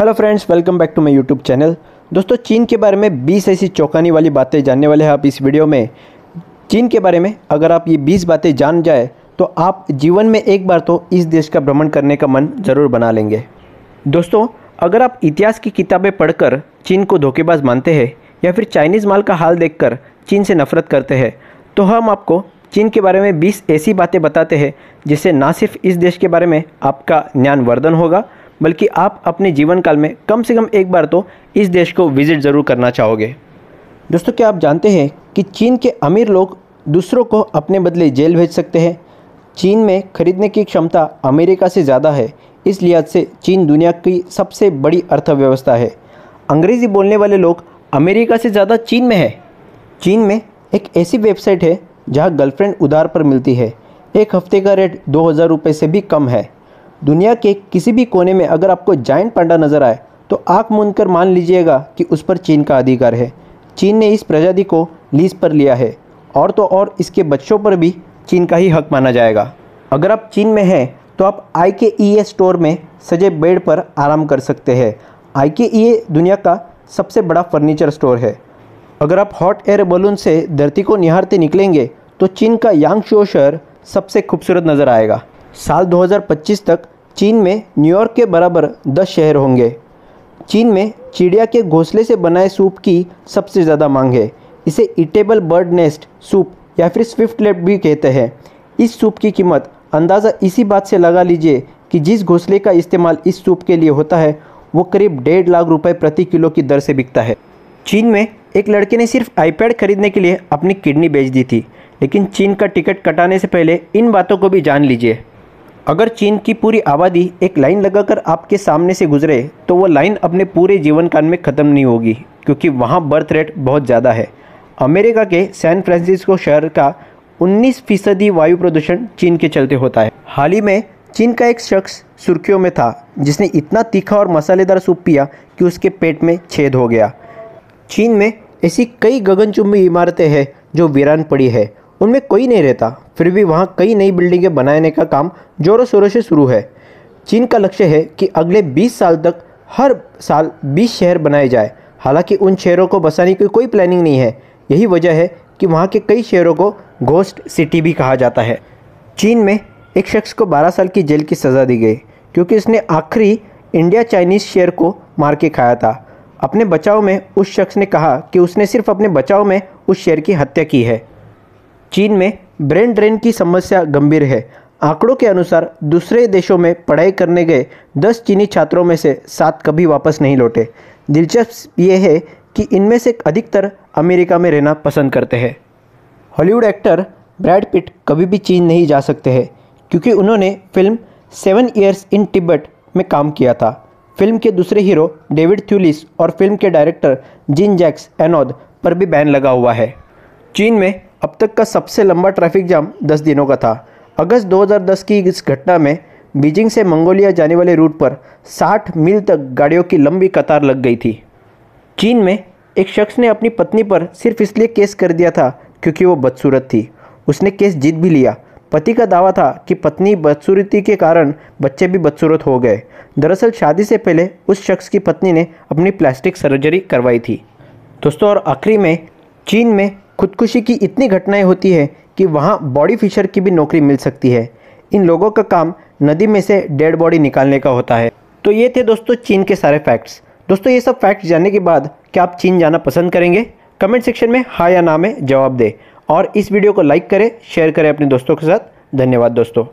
Hello friends welcome back to my YouTube channel दोस्तों, चीन के बारे में 20 ऐसी चौंकाने वाली बातें जानने वाले हैं आप इस वीडियो में। चीन के बारे में अगर आप ये 20 बातें जान जाए तो आप जीवन में एक बार तो इस देश का भ्रमण करने का मन ज़रूर बना लेंगे। दोस्तों, अगर आप इतिहास की किताबें पढ़कर चीन को धोखेबाज मानते हैं, या फिर चाइनीज़ माल का हाल देखकर चीन से नफरत करते हैं तो हम आपको चीन के बारे में 20 ऐसी बातें बताते हैं, जिससे ना सिर्फ़ इस देश के बारे में आपका ज्ञान वर्धन होगा बल्कि आप अपने जीवन काल में कम से कम एक बार तो इस देश को विज़िट ज़रूर करना चाहोगे। दोस्तों, क्या आप जानते हैं कि चीन के अमीर लोग दूसरों को अपने बदले जेल भेज सकते हैं? चीन में खरीदने की क्षमता अमेरिका से ज़्यादा है, इस लिहाज से चीन दुनिया की सबसे बड़ी अर्थव्यवस्था है। अंग्रेज़ी बोलने वाले लोग अमेरिका से ज़्यादा चीन में है। चीन में एक ऐसी वेबसाइट है जहाँ गर्लफ्रेंड उधार पर मिलती है। एक हफ़्ते का रेट दो हज़ार रुपये से भी कम है। दुनिया के किसी भी कोने में अगर आपको जाइंट पांडा नज़र आए तो आँख मूंद कर मान लीजिएगा कि उस पर चीन का अधिकार है। चीन ने इस प्रजाति को लीज पर लिया है, और तो और इसके बच्चों पर भी चीन का ही हक माना जाएगा। अगर आप चीन में हैं तो आप आई के ई ए स्टोर में सजे बेड पर आराम कर सकते हैं। आई के ई ए दुनिया का सबसे बड़ा फर्नीचर स्टोर है। अगर आप हॉट एयर बलून से धरती को निहारते निकलेंगे तो चीन का यांगशो शहर सबसे खूबसूरत नज़र आएगा। साल 2025 तक चीन में न्यूयॉर्क के बराबर 10 शहर होंगे। चीन में चिड़िया के घोंसले से बनाए सूप की सबसे ज़्यादा मांग है। इसे इटेबल बर्ड नेस्ट सूप या फिर स्विफ्ट लेप भी कहते हैं। इस सूप की कीमत अंदाज़ा इसी बात से लगा लीजिए कि जिस घोंसले का इस्तेमाल इस सूप के लिए होता है, वो करीब डेढ़ लाख रुपए प्रति किलो की दर से बिकता है। चीन में एक लड़के ने सिर्फ़ आईपैड खरीदने के लिए अपनी किडनी बेच दी थी, लेकिन चीन का टिकट कटाने से पहले इन बातों को भी जान लीजिए। अगर चीन की पूरी आबादी एक लाइन लगाकर आपके सामने से गुजरे तो वो लाइन अपने पूरे जीवन काल में ख़त्म नहीं होगी, क्योंकि वहाँ बर्थ रेट बहुत ज़्यादा है। अमेरिका के सैन फ्रांसिस्को शहर का 19 फ़ीसदी वायु प्रदूषण चीन के चलते होता है। हाल ही में चीन का एक शख्स सुर्खियों में था, जिसने इतना तीखा और मसालेदार सूप पिया कि उसके पेट में छेद हो गया। चीन में ऐसी कई गगनचुंबी इमारतें हैं जो वीरान पड़ी है। उनमें कोई नहीं रहता। फिर भी वहाँ कई नई बिल्डिंगें बनाने का काम ज़ोरों शोरों से शुरू है। चीन का लक्ष्य है कि अगले 20 साल तक हर साल 20 शहर बनाए जाए। हालाँकि उन शहरों को बसाने की कोई प्लानिंग नहीं है। यही वजह है कि वहाँ के कई शहरों को घोस्ट सिटी भी कहा जाता है। चीन में एक शख्स को 12 साल की जेल की सज़ा दी गई, क्योंकि उसने आखिरी इंडिया चाइनीज़ शेयर को मार के खाया था। अपने बचाव में उस शख्स ने कहा कि उसने सिर्फ़ अपने बचाव में उस शेयर की हत्या की है। चीन में ब्रेन ड्रेन की समस्या गंभीर है। आंकड़ों के अनुसार दूसरे देशों में पढ़ाई करने गए 10 चीनी छात्रों में से सात कभी वापस नहीं लौटे। दिलचस्प ये है कि इनमें से अधिकतर अमेरिका में रहना पसंद करते हैं। हॉलीवुड एक्टर ब्रैड पिट कभी भी चीन नहीं जा सकते हैं, क्योंकि उन्होंने film seven years in Tibet में काम किया था। फ़िल्म के दूसरे हीरो डेविड थ्यूलिस और फ़िल्म के डायरेक्टर जिन जैक्स एनोद पर भी बैन लगा हुआ है। चीन में अब तक का सबसे लंबा ट्रैफ़िक जाम 10 दिनों का था। अगस्त 2010 की इस घटना में बीजिंग से मंगोलिया जाने वाले रूट पर 60 मील तक गाड़ियों की लंबी कतार लग गई थी। चीन में एक शख्स ने अपनी पत्नी पर सिर्फ़ इसलिए केस कर दिया था क्योंकि वो बदसूरत थी। उसने केस जीत भी लिया। पति का दावा था कि पत्नी बदसूरती के कारण बच्चे भी बदसूरत हो गए। दरअसल शादी से पहले उस शख्स की पत्नी ने अपनी प्लास्टिक सर्जरी करवाई थी। दोस्तों, और आखिरी में चीन में खुदकुशी की इतनी घटनाएँ होती है कि वहाँ बॉडी फिशर की भी नौकरी मिल सकती है। इन लोगों का काम नदी में से डेड बॉडी निकालने का होता है। तो ये थे दोस्तों चीन के सारे फैक्ट्स दोस्तों, ये सब फैक्ट्स जानने के बाद क्या आप चीन जाना पसंद करेंगे? कमेंट सेक्शन में हाँ या ना में जवाब दें। और इस वीडियो को लाइक करें शेयर करें अपने दोस्तों के साथ। धन्यवाद दोस्तों।